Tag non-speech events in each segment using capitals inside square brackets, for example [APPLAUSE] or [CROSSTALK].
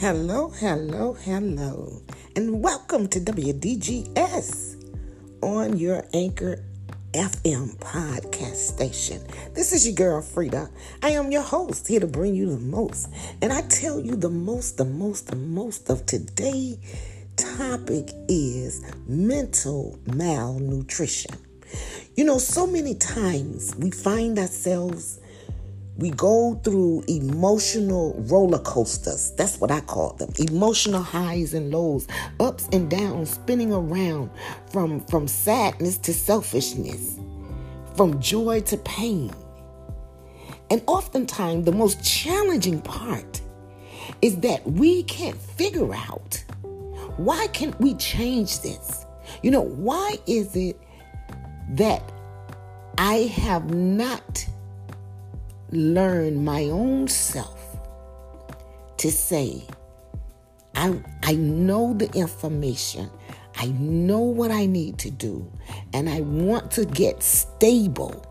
Hello, hello, hello, and welcome to WDGS on your Anchor FM podcast station. This is your girl Frida. I am your host here to bring you the most, and I tell you the most, the most, the most of today topic is mental malnutrition. You know, so many times we find ourselves we go through emotional roller coasters. That's what I call them. Emotional highs and lows, ups and downs, spinning around from, from sadness to selfishness, from joy to pain. And oftentimes, the most challenging part is that we can't figure out why can't we change this? You know, why is it that I have not learn my own self to say, I, I know the information. I know what I need to do, and I want to get stable.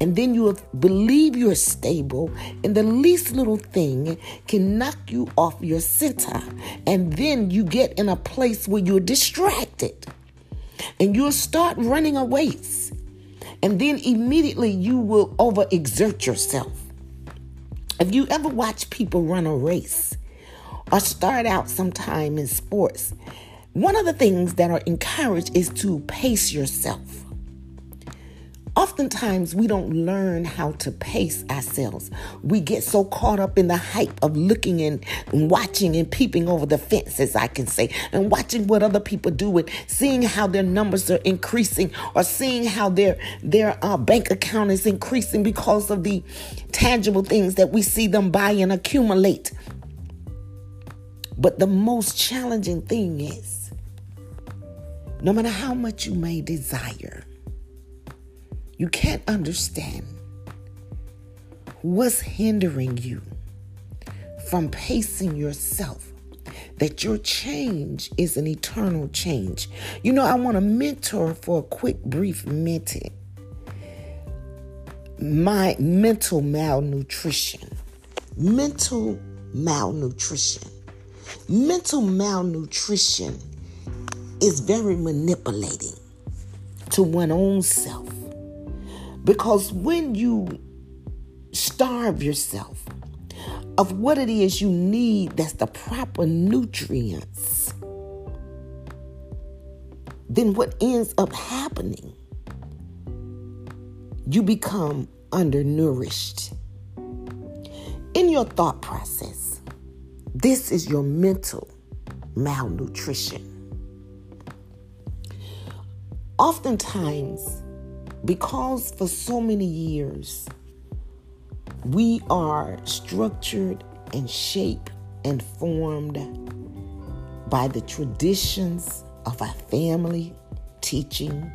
And then you believe you're stable, and the least little thing can knock you off your center. And then you get in a place where you're distracted, and you'll start running a race. And then immediately you will overexert yourself. If you ever watch people run a race or start out sometime in sports, one of the things that are encouraged is to pace yourself. Oftentimes, we don't learn how to pace ourselves. We get so caught up in the hype of looking and, watching and peeping over the fences, I can say, and watching what other people do and seeing how their numbers are increasing or seeing how their, their uh, bank account is increasing because of the tangible things that we see them buy and accumulate. But the most challenging thing is no matter how much you may desire, you can't understand what's hindering you from pacing yourself. That your change is an eternal change. You know, I want to mentor for a quick, brief minute my mental malnutrition. Mental malnutrition. Mental malnutrition is very manipulating to one's own self. Because when you starve yourself of what it is you need that's the proper nutrients, then what ends up happening, you become undernourished. In your thought process, this is your mental malnutrition. Oftentimes, because for so many years we are structured and shaped and formed by the traditions of our family teaching,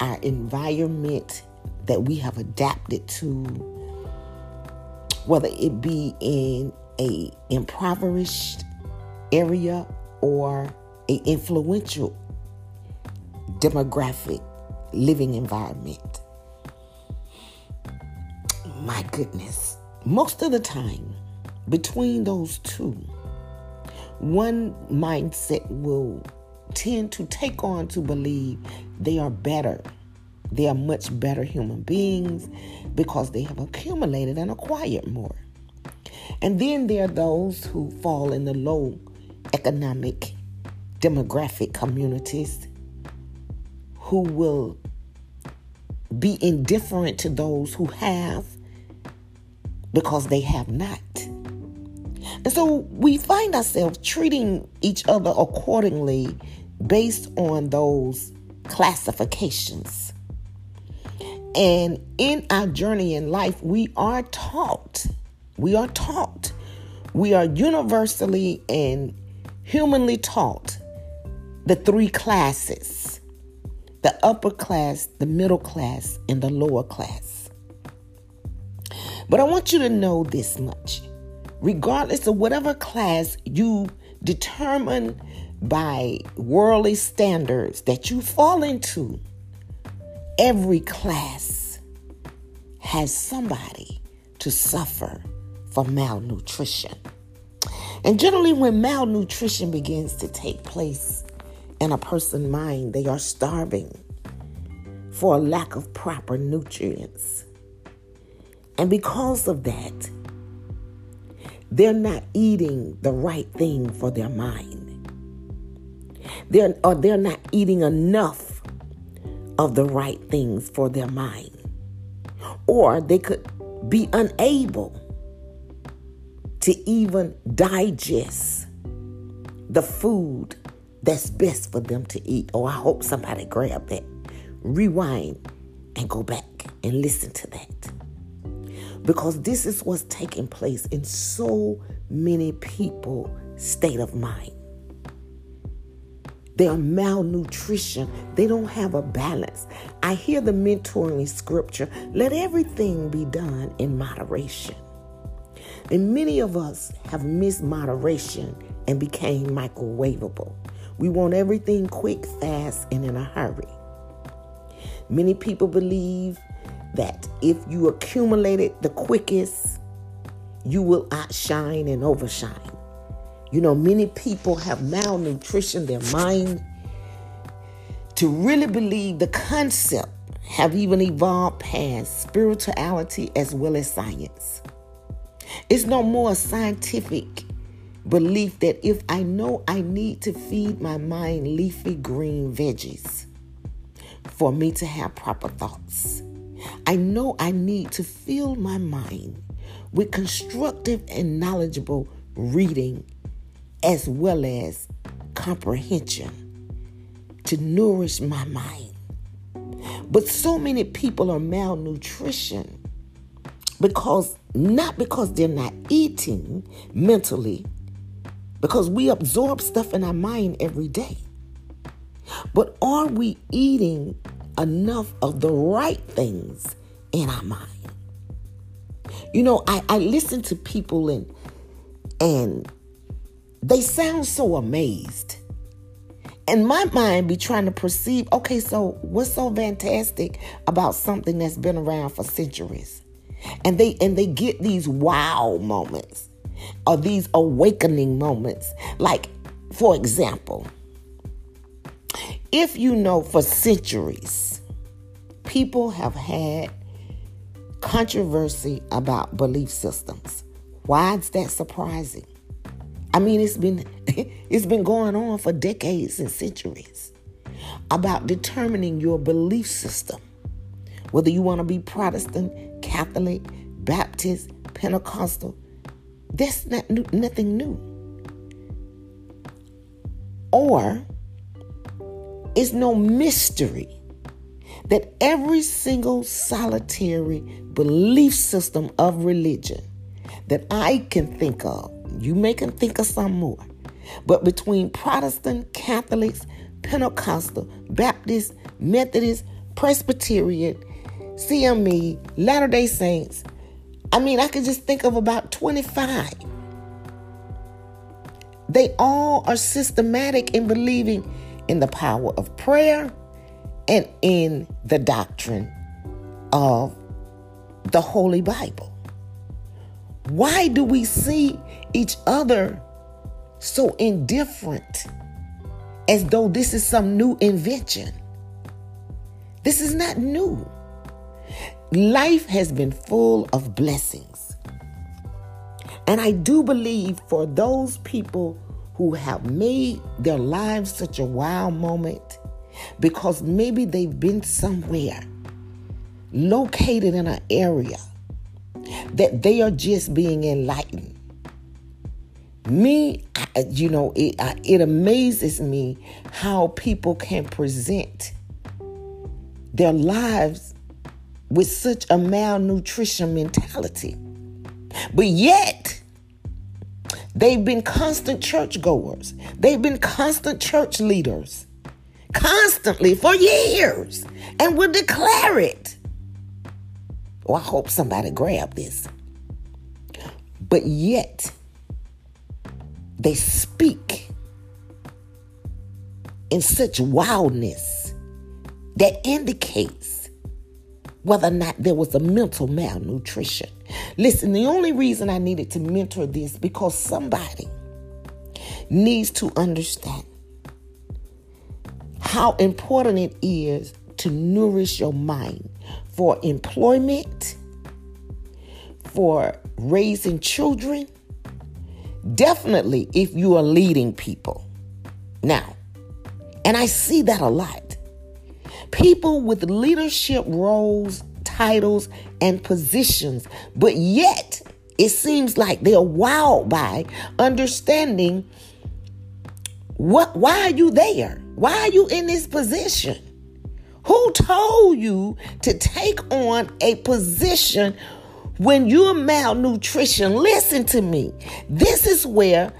our environment that we have adapted to, whether it be in a impoverished area or a influential demographic living environment. My goodness. Most of the time, between those two, one mindset will tend to take on to believe they are better. They are much better human beings because they have accumulated and acquired more. And then there are those who fall in the low economic demographic communities who will be indifferent to those who have because they have not. And so we find ourselves treating each other accordingly based on those classifications. And in our journey in life, we are taught, we are taught, we are universally and humanly taught the three classes the upper class, the middle class, and the lower class. But I want you to know this much regardless of whatever class you determine by worldly standards that you fall into, every class has somebody to suffer from malnutrition. And generally, when malnutrition begins to take place in a person's mind, they are starving for a lack of proper nutrients. And because of that, they're not eating the right thing for their mind. They're, or they're not eating enough of the right things for their mind. Or they could be unable to even digest the food that's best for them to eat. Oh, I hope somebody grab that. Rewind and go back and listen to that. Because this is what's taking place in so many people' state of mind. They're malnutrition. They don't have a balance. I hear the mentoring scripture let everything be done in moderation. And many of us have missed moderation and became microwavable. We want everything quick, fast, and in a hurry. Many people believe that if you accumulate it the quickest, you will outshine and overshine. You know, many people have malnutrition their mind to really believe the concept have even evolved past spirituality as well as science. It's no more scientific belief that if I know I need to feed my mind leafy green veggies for me to have proper thoughts, I know I need to fill my mind with constructive and knowledgeable reading as well as comprehension to nourish my mind. But so many people are malnutrition because not because they're not eating mentally, because we absorb stuff in our mind every day. But are we eating enough of the right things in our mind? You know, I, I listen to people and and they sound so amazed. And my mind be trying to perceive, okay, so what's so fantastic about something that's been around for centuries? And they and they get these wow moments or these awakening moments. Like, for example, if you know for centuries, people have had controversy about belief systems. Why is that surprising? I mean, it's been [LAUGHS] it's been going on for decades and centuries about determining your belief system. Whether you want to be Protestant, Catholic, Baptist, Pentecostal, that's not new, nothing new. Or it's no mystery that every single solitary belief system of religion that I can think of you may can think of some more. But between Protestant, Catholics, Pentecostal, Baptist, Methodist, Presbyterian, CME, Latter day Saints, I mean, I could just think of about 25. They all are systematic in believing in the power of prayer and in the doctrine of the Holy Bible. Why do we see each other so indifferent as though this is some new invention? This is not new. Life has been full of blessings. And I do believe for those people who have made their lives such a wow moment because maybe they've been somewhere located in an area that they are just being enlightened. Me, I, you know, it, I, it amazes me how people can present their lives with such a malnutrition mentality. But yet, they've been constant churchgoers, they've been constant church leaders, constantly for years, and will declare it. Oh, I hope somebody grab this. But yet, they speak in such wildness that indicates whether or not there was a mental malnutrition. Listen, the only reason I needed to mentor this because somebody needs to understand how important it is to nourish your mind for employment, for raising children, definitely if you are leading people. Now, and I see that a lot. People with leadership roles, titles, and positions, but yet it seems like they're wowed by understanding what why are you there? Why are you in this position? Who told you to take on a position when you're malnutrition? Listen to me. This is where,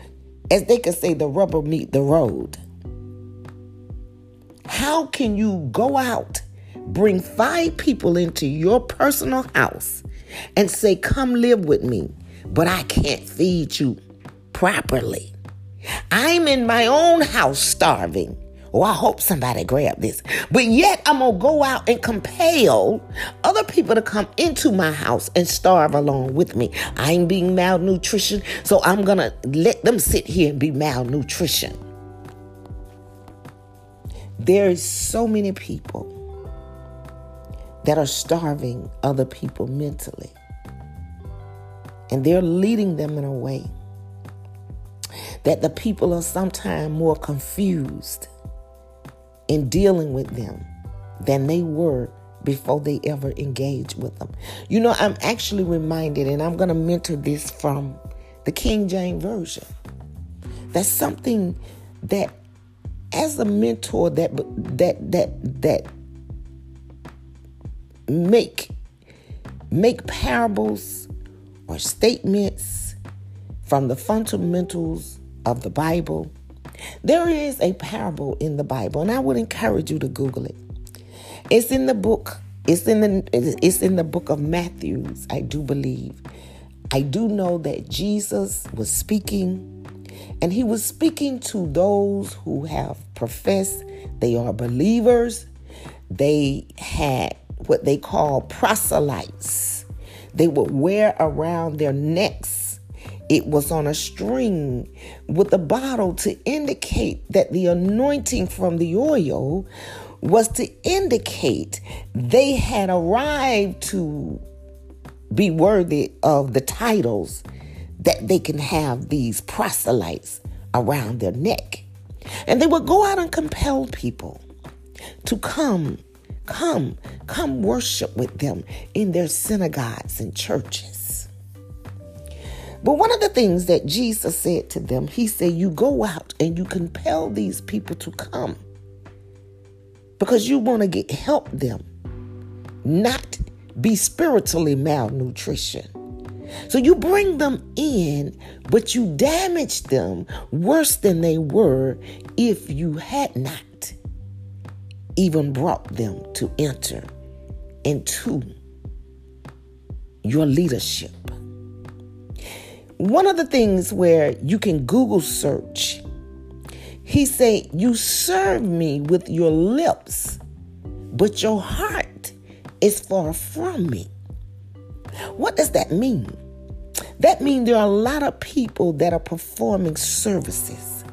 as they could say, the rubber meet the road. How can you go out, bring five people into your personal house, and say, Come live with me, but I can't feed you properly? I'm in my own house starving. Oh, I hope somebody grabbed this. But yet I'm going to go out and compel other people to come into my house and starve along with me. I'm being malnutrition, so I'm going to let them sit here and be malnutrition. There's so many people that are starving other people mentally. And they're leading them in a way that the people are sometimes more confused in dealing with them than they were before they ever engaged with them. You know, I'm actually reminded, and I'm going to mentor this from the King James Version. That's something that as a mentor that that that that make make parables or statements from the fundamentals of the Bible. There is a parable in the Bible, and I would encourage you to Google it. It's in the book. It's in the it's in the book of Matthew's, I do believe. I do know that Jesus was speaking and he was speaking to those who have professed they are believers. They had what they call proselytes. They would wear around their necks. It was on a string with a bottle to indicate that the anointing from the oil was to indicate they had arrived to be worthy of the titles that they can have these proselytes around their neck. And they would go out and compel people to come, come, come worship with them in their synagogues and churches. But one of the things that Jesus said to them, he said, You go out and you compel these people to come because you want to get help them, not be spiritually malnutrition. So you bring them in, but you damage them worse than they were if you had not even brought them to enter into your leadership. One of the things where you can Google search, he say, "You serve me with your lips, but your heart is far from me." What does that mean? That means there are a lot of people that are performing services,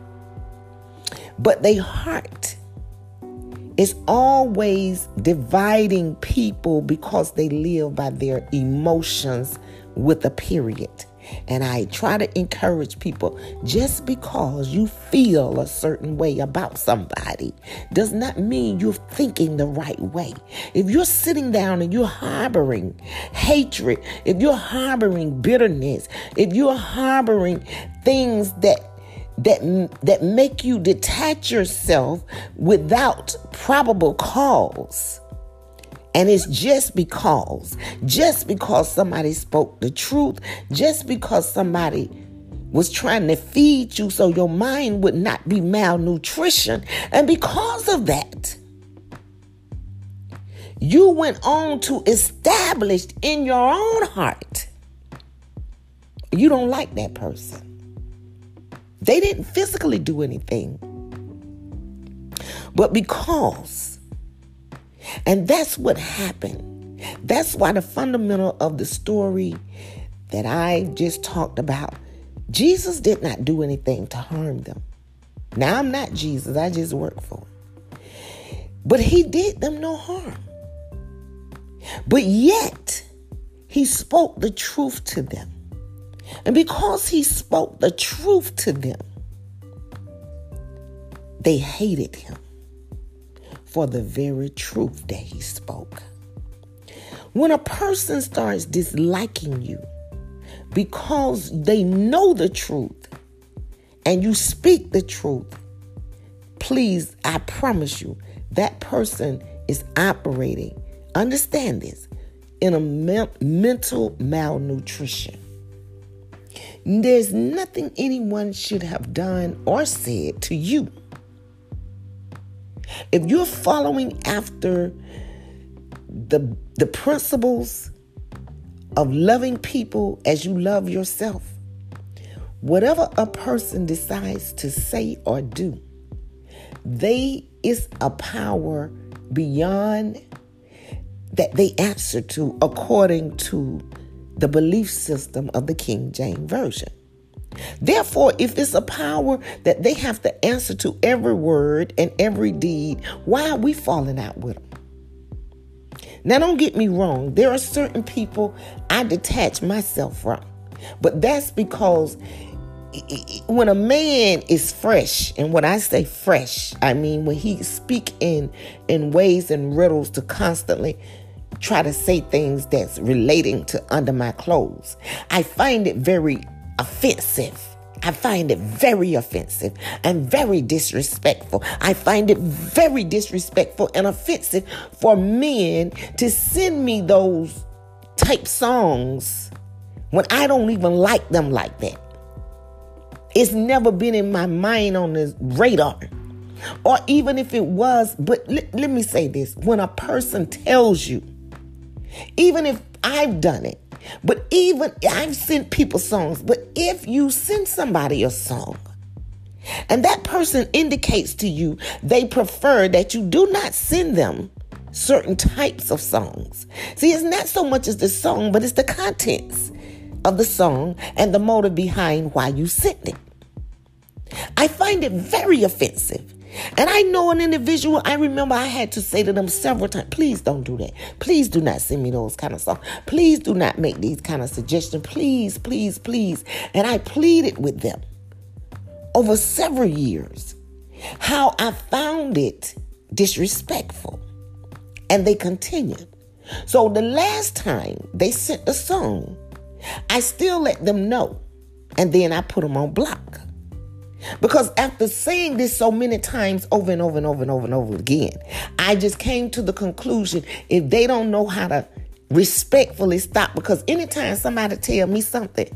but their heart is always dividing people because they live by their emotions with a period. And I try to encourage people just because you feel a certain way about somebody does not mean you're thinking the right way. If you're sitting down and you're harboring hatred, if you're harboring bitterness, if you're harboring things that that that make you detach yourself without probable cause and it's just because, just because somebody spoke the truth, just because somebody was trying to feed you so your mind would not be malnutrition. And because of that, you went on to establish in your own heart you don't like that person. They didn't physically do anything. But because and that's what happened. That's why the fundamental of the story that I just talked about Jesus did not do anything to harm them. Now, I'm not Jesus, I just work for him. But he did them no harm. But yet, he spoke the truth to them. And because he spoke the truth to them, they hated him for the very truth that he spoke. When a person starts disliking you because they know the truth and you speak the truth, please, I promise you, that person is operating, understand this, in a me- mental malnutrition. There's nothing anyone should have done or said to you. If you're following after the, the principles of loving people as you love yourself, whatever a person decides to say or do, they is a power beyond that they answer to according to the belief system of the King James Version. Therefore, if it's a power that they have to answer to every word and every deed, why are we falling out with them? Now, don't get me wrong, there are certain people I detach myself from, but that's because when a man is fresh, and when I say fresh, I mean when he speak in in ways and riddles to constantly try to say things that's relating to under my clothes, I find it very offensive. I find it very offensive and very disrespectful. I find it very disrespectful and offensive for men to send me those type songs when I don't even like them like that. It's never been in my mind on the radar. Or even if it was, but let, let me say this when a person tells you, even if I've done it, but even I've sent people songs, but if you send somebody a song, and that person indicates to you they prefer that you do not send them certain types of songs. See, it's not so much as the song, but it's the contents of the song and the motive behind why you sent it. I find it very offensive. And I know an individual, I remember I had to say to them several times, please don't do that. Please do not send me those kind of songs. Please do not make these kind of suggestions. Please, please, please. And I pleaded with them over several years how I found it disrespectful. And they continued. So the last time they sent a song, I still let them know. And then I put them on block. Because after saying this so many times over and over and over and over and over again, I just came to the conclusion if they don't know how to respectfully stop, because anytime somebody tell me something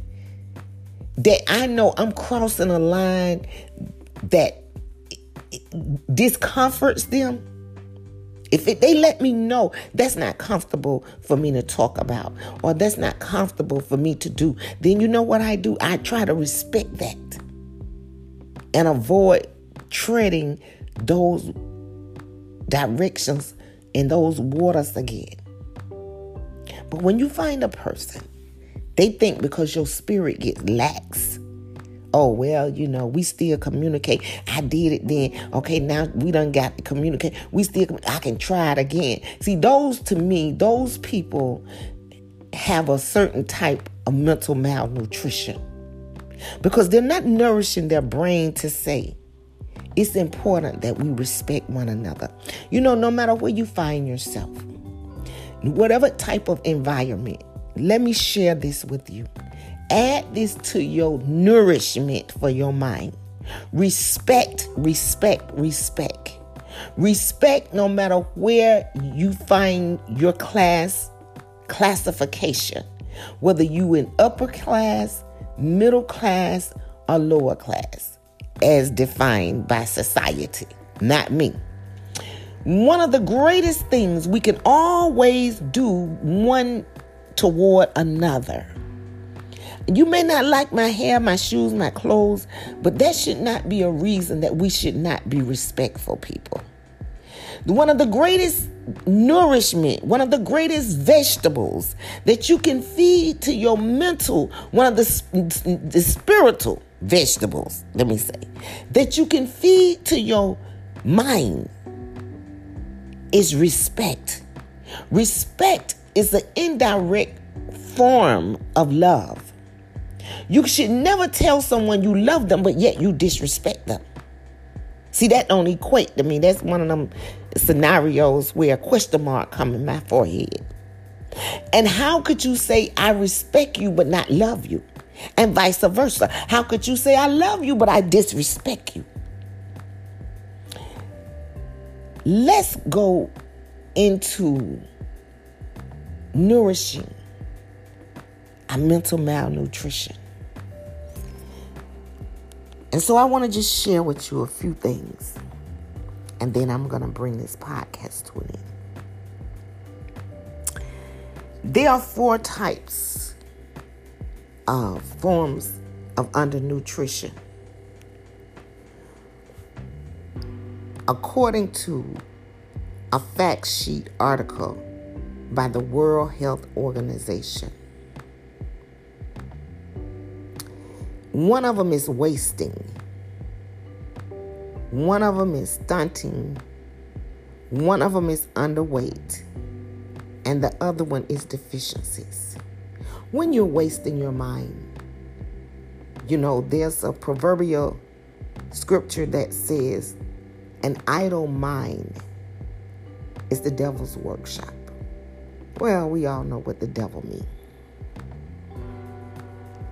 that I know I'm crossing a line that discomforts them, if it, they let me know that's not comfortable for me to talk about or that's not comfortable for me to do, then you know what I do? I try to respect that and avoid treading those directions in those waters again. But when you find a person, they think because your spirit gets lax. Oh, well, you know, we still communicate. I did it then. Okay, now we done got to communicate. We still, I can try it again. See, those to me, those people have a certain type of mental malnutrition because they're not nourishing their brain to say, it's important that we respect one another. You know, no matter where you find yourself, whatever type of environment, let me share this with you. Add this to your nourishment for your mind. Respect, respect, respect. Respect no matter where you find your class classification, whether you in upper class, middle class, or lower class, as defined by society, not me. One of the greatest things we can always do one toward another. You may not like my hair, my shoes, my clothes, but that should not be a reason that we should not be respectful people. One of the greatest nourishment, one of the greatest vegetables that you can feed to your mental, one of the, the spiritual vegetables, let me say, that you can feed to your mind is respect. Respect is an indirect form of love. You should never tell someone you love them, but yet you disrespect them. See, that don't equate to me. That's one of them scenarios where a question mark come in my forehead. And how could you say I respect you but not love you? And vice versa. How could you say I love you but I disrespect you? Let's go into nourishing our mental malnutrition. And so I want to just share with you a few things. And then I'm going to bring this podcast to an end. There are four types of forms of undernutrition. According to a fact sheet article by the World Health Organization, one of them is wasting, one of them is stunting, one of them is underweight, and the other one is deficiencies. When you're wasting your mind, you know, there's a proverbial scripture that says, an idle mind is the devil's workshop. Well, we all know what the devil means.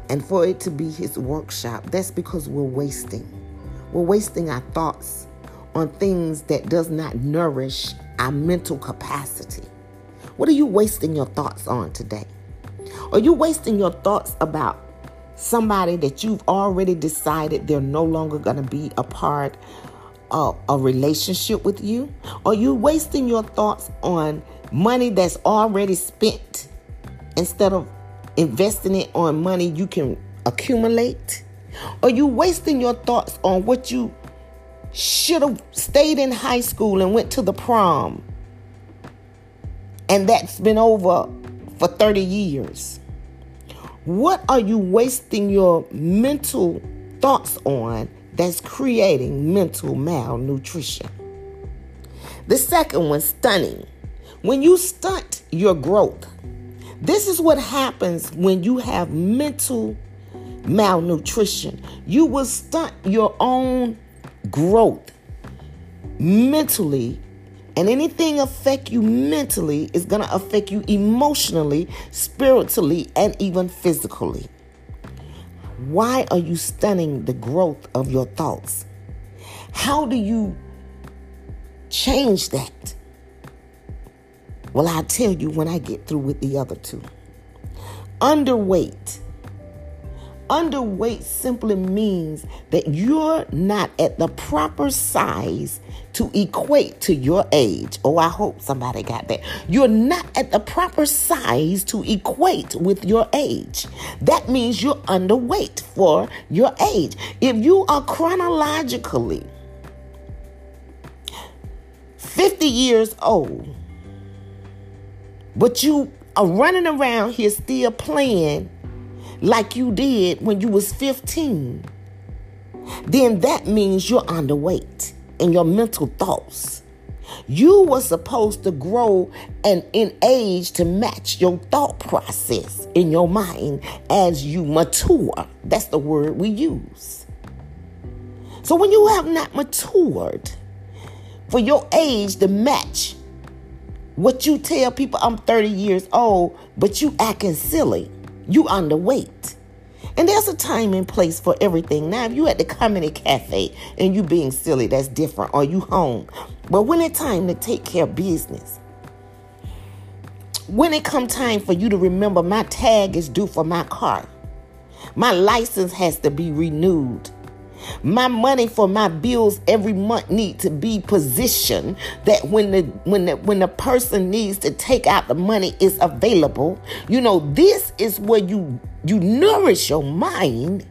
And for it to be his workshop, that's because we're wasting. We're wasting our thoughts on things that does not nourish our mental capacity. What are you wasting your thoughts on today? Are you wasting your thoughts about somebody that you've already decided they're no longer going to be a part of a relationship with you? Are you wasting your thoughts on money that's already spent instead of investing it on money you can accumulate? Are you wasting your thoughts on what you should have stayed in high school and went to the prom? And that's been over for 30 years. What are you wasting your mental thoughts on that's creating mental malnutrition? The second one, stunning. When you stunt your growth, this is what happens when you have mental malnutrition. You will stunt your own growth mentally and anything affect you mentally is going to affect you emotionally, spiritually, and even physically. Why are you stunning the growth of your thoughts? How do you change that? Well, I'll tell you when I get through with the other two. Underweight Underweight simply means that you're not at the proper size to equate to your age. Oh, I hope somebody got that. You're not at the proper size to equate with your age. That means you're underweight for your age. If you are chronologically 50 years old, but you are running around here still playing like you did when you was 15, then that means you're underweight in your mental thoughts. You were supposed to grow and in age to match your thought process in your mind as you mature. That's the word we use. So when you have not matured for your age to match what you tell people I'm 30 years old, but you acting silly you underweight. And there's a time and place for everything. Now, if you at the comedy cafe and you being silly, that's different. Or you home. But when it's time to take care of business, when it come time for you to remember my tag is due for my car, my license has to be renewed. My money for my bills every month need to be positioned that when the when the when the person needs to take out the money is available. You know, this is where you you nourish your mind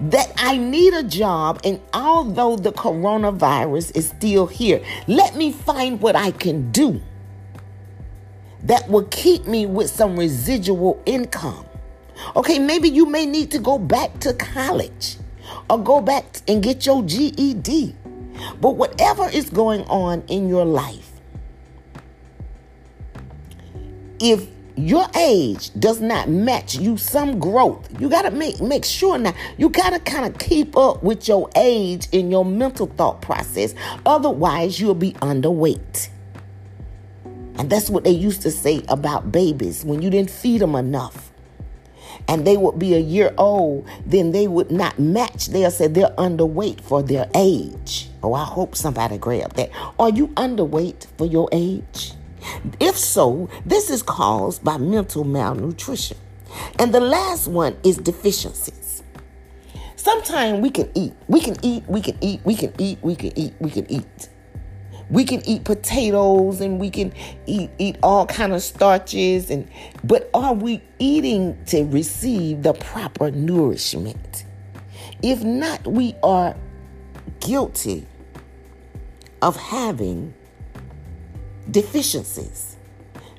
that I need a job, and although the coronavirus is still here, let me find what I can do that will keep me with some residual income. Okay, maybe you may need to go back to college or go back and get your GED. But whatever is going on in your life, if your age does not match you some growth you got to make make sure now you got to kind of keep up with your age in your mental thought process. Otherwise you'll be underweight. And that's what they used to say about babies when you didn't feed them enough and they would be a year old then they would not match they'll say they're underweight for their age oh i hope somebody grabbed that are you underweight for your age if so, this is caused by mental malnutrition. And the last one is deficiencies. Sometimes we can eat, we can eat, we can eat, we can eat, we can eat, we can eat. We can eat potatoes and we can eat eat all kind of starches and but are we eating to receive the proper nourishment? If not, we are guilty of having deficiencies.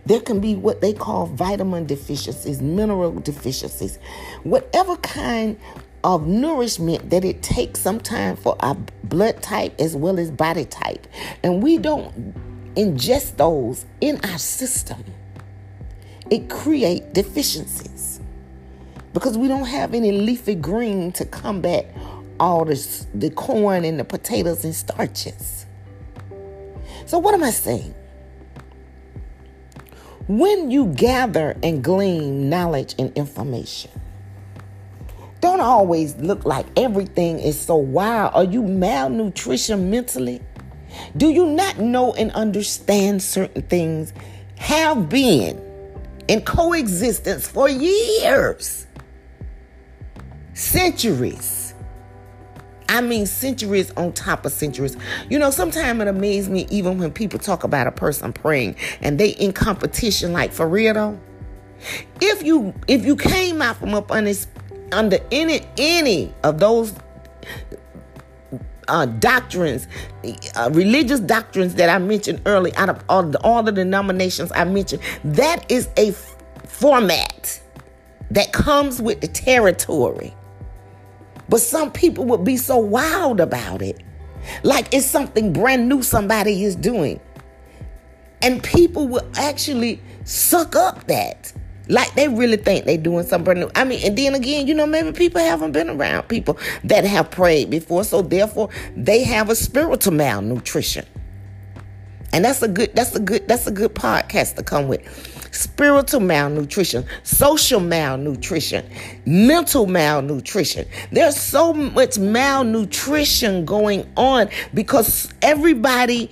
There can be what they call vitamin deficiencies, mineral deficiencies, whatever kind of nourishment that it takes sometimes for our blood type as well as body type. And we don't ingest those in our system. It create deficiencies because we don't have any leafy green to combat all this, the corn and the potatoes and starches. So what am I saying? when you gather and glean knowledge and information, don't always look like everything is so wild. Are you malnutrition mentally? Do you not know and understand certain things have been in coexistence for years, centuries? I mean, centuries on top of centuries. You know, sometimes it amazes me even when people talk about a person praying and they in competition, like for real though. If you if you came out from up under under any any of those uh, doctrines, uh, religious doctrines that I mentioned early, out of all the, all the denominations I mentioned, that is a f- format that comes with the territory. But some people would be so wild about it. Like it's something brand new somebody is doing. And people will actually suck up that. Like they really think they're doing something new. I mean, and then again, you know, maybe people haven't been around people that have prayed before. So therefore they have a spiritual malnutrition. And that's a good, that's a good, that's a good podcast to come with spiritual malnutrition, social malnutrition, mental malnutrition. There's so much malnutrition going on because everybody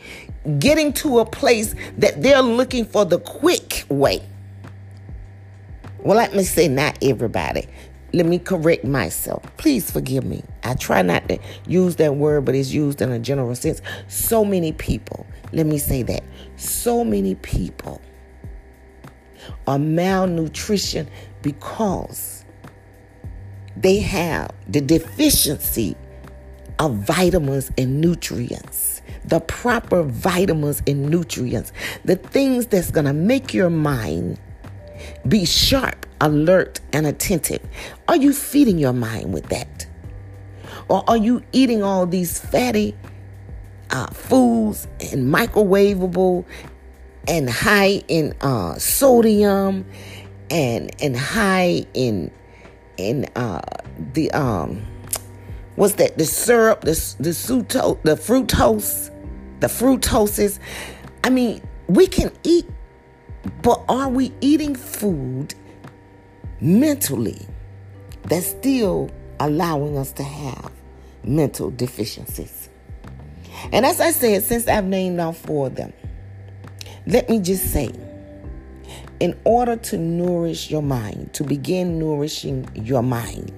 getting to a place that they're looking for the quick way. Well, let me say, not everybody. Let me correct myself. Please forgive me. I try not to use that word, but it's used in a general sense. So many people, let me say that. So many people are malnutrition because they have the deficiency of vitamins and nutrients, the proper vitamins and nutrients, the things that's going to make your mind be sharp, alert, and attentive. Are you feeding your mind with that? Or are you eating all these fatty uh, foods and microwavable and high in uh, sodium and and high in in uh, the um what's that the syrup the the suto, the fructose the fructoses i mean we can eat but are we eating food mentally that's still allowing us to have mental deficiencies and as i said since i've named all four of them let me just say, in order to nourish your mind, to begin nourishing your mind,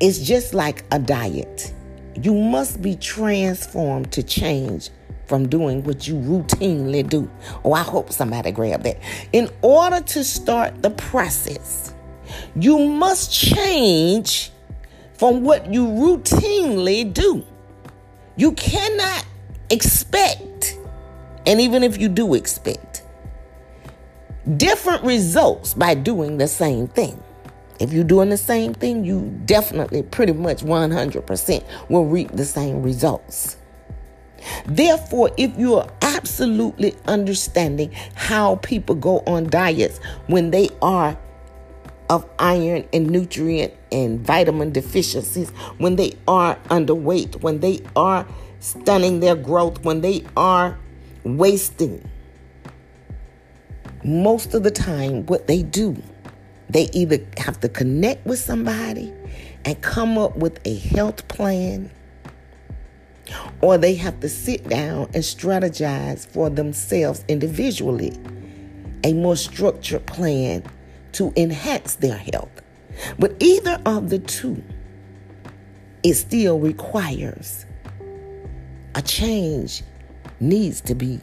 it's just like a diet. You must be transformed to change from doing what you routinely do. Oh, I hope somebody grabbed that. In order to start the process, you must change from what you routinely do. You cannot expect And even if you do expect different results by doing the same thing. If you're doing the same thing, you definitely pretty much 100% will reap the same results. Therefore, if you are absolutely understanding how people go on diets when they are of iron and nutrient and vitamin deficiencies, when they are underweight, when they are stunning their growth, when they are wasting, most of the time, what they do, they either have to connect with somebody and come up with a health plan or they have to sit down and strategize for themselves individually a more structured plan to enhance their health. But either of the two, it still requires a change needs to be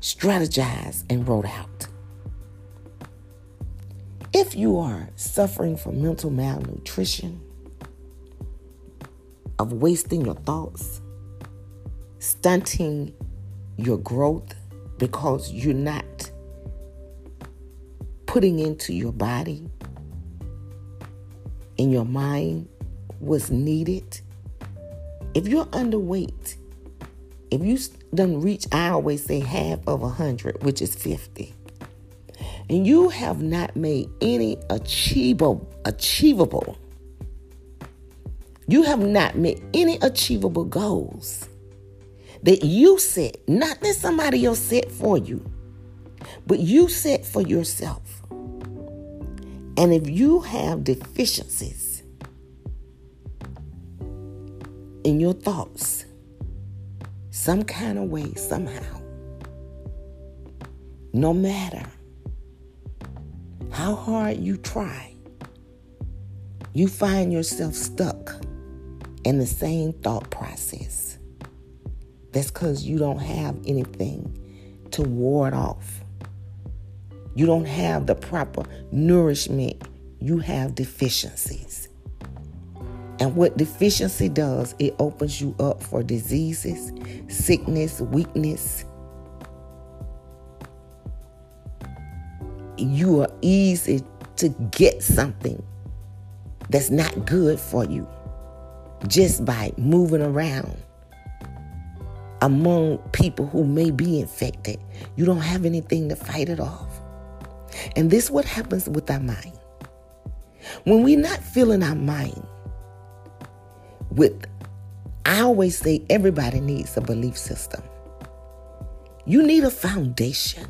strategized and wrote out. If you are suffering from mental malnutrition, of wasting your thoughts, stunting your growth because you're not putting into your body and your mind what's needed. If you're underweight, if you don't reach, I always say half of a hundred, which is 50, and you have not made any achievable, achievable, you have not met any achievable goals that you set, not that somebody else set for you, but you set for yourself. And if you have deficiencies in your thoughts, some kind of way, somehow, no matter how hard you try, you find yourself stuck in the same thought process that's because you don't have anything to ward off. You don't have the proper nourishment. You have deficiencies. And what deficiency does, it opens you up for diseases, sickness, weakness. You are easy to get something that's not good for you just by moving around among people who may be infected. You don't have anything to fight it off. And this is what happens with our mind. When we're not filling our mind with, I always say everybody needs a belief system. You need a foundation.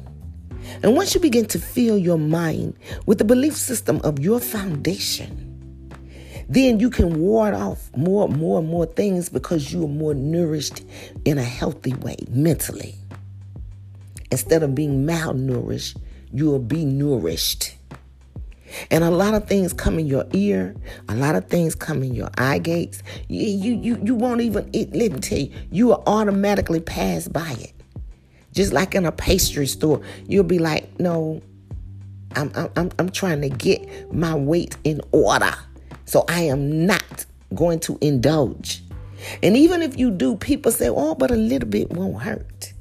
And once you begin to fill your mind with the belief system of your foundation, then you can ward off more, more, and more things because you are more nourished in a healthy way mentally. Instead of being malnourished, you will be nourished. And a lot of things come in your ear, a lot of things come in your eye gates. You, you, you, you won't even, it, let me tell you, you will automatically pass by it. Just like in a pastry store, you'll be like, no, I'm, I'm, I'm trying to get my weight in order. So I am not going to indulge. And even if you do, people say, oh, but a little bit won't hurt.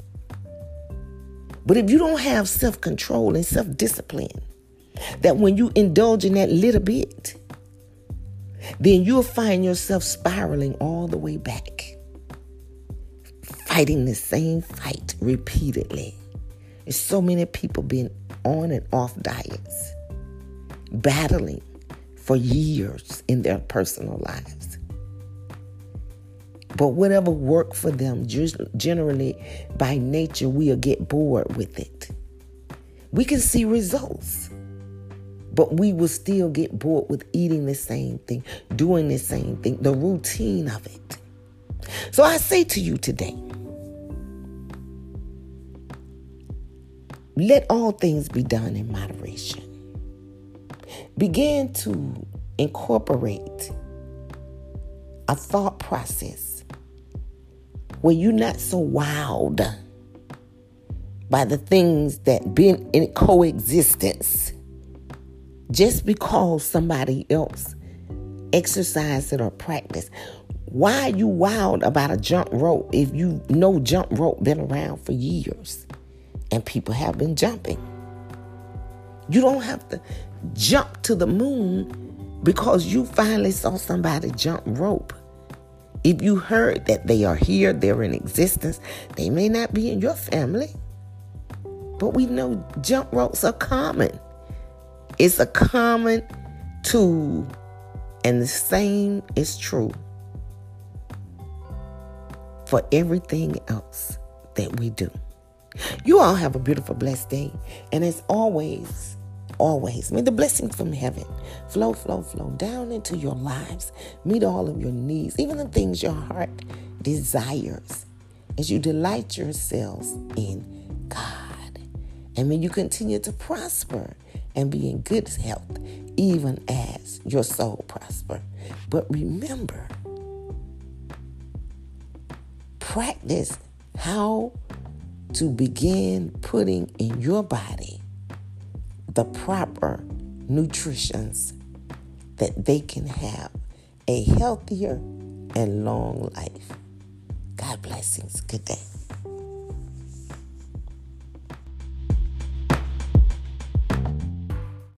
But if you don't have self control and self discipline, that when you indulge in that little bit, then you'll find yourself spiraling all the way back, fighting the same fight repeatedly. There's so many people being on and off diets, battling for years in their personal lives. But whatever worked for them, generally by nature, we'll get bored with it. We can see results, but we will still get bored with eating the same thing, doing the same thing, the routine of it. So I say to you today, let all things be done in moderation begin to incorporate a thought process where you're not so wowed by the things that been in coexistence just because somebody else exercise it or practice Why are you wild about a jump rope if you know jump rope been around for years and people have been jumping? You don't have to jump to the moon because you finally saw somebody jump rope. If you heard that they are here, they're in existence, they may not be in your family. But we know jump ropes are common. It's a common tool, and the same is true for everything else that we do. You all have a beautiful, blessed day. And as always, always, may the blessings from heaven flow, flow, flow down into your lives. Meet all of your needs, even the things your heart desires, as you delight yourselves in God. And may you continue to prosper and be in good health, even as your soul prosper. But remember, practice how to begin putting in your body the proper nutritions that they can have a healthier and long life. God blessings. Good day.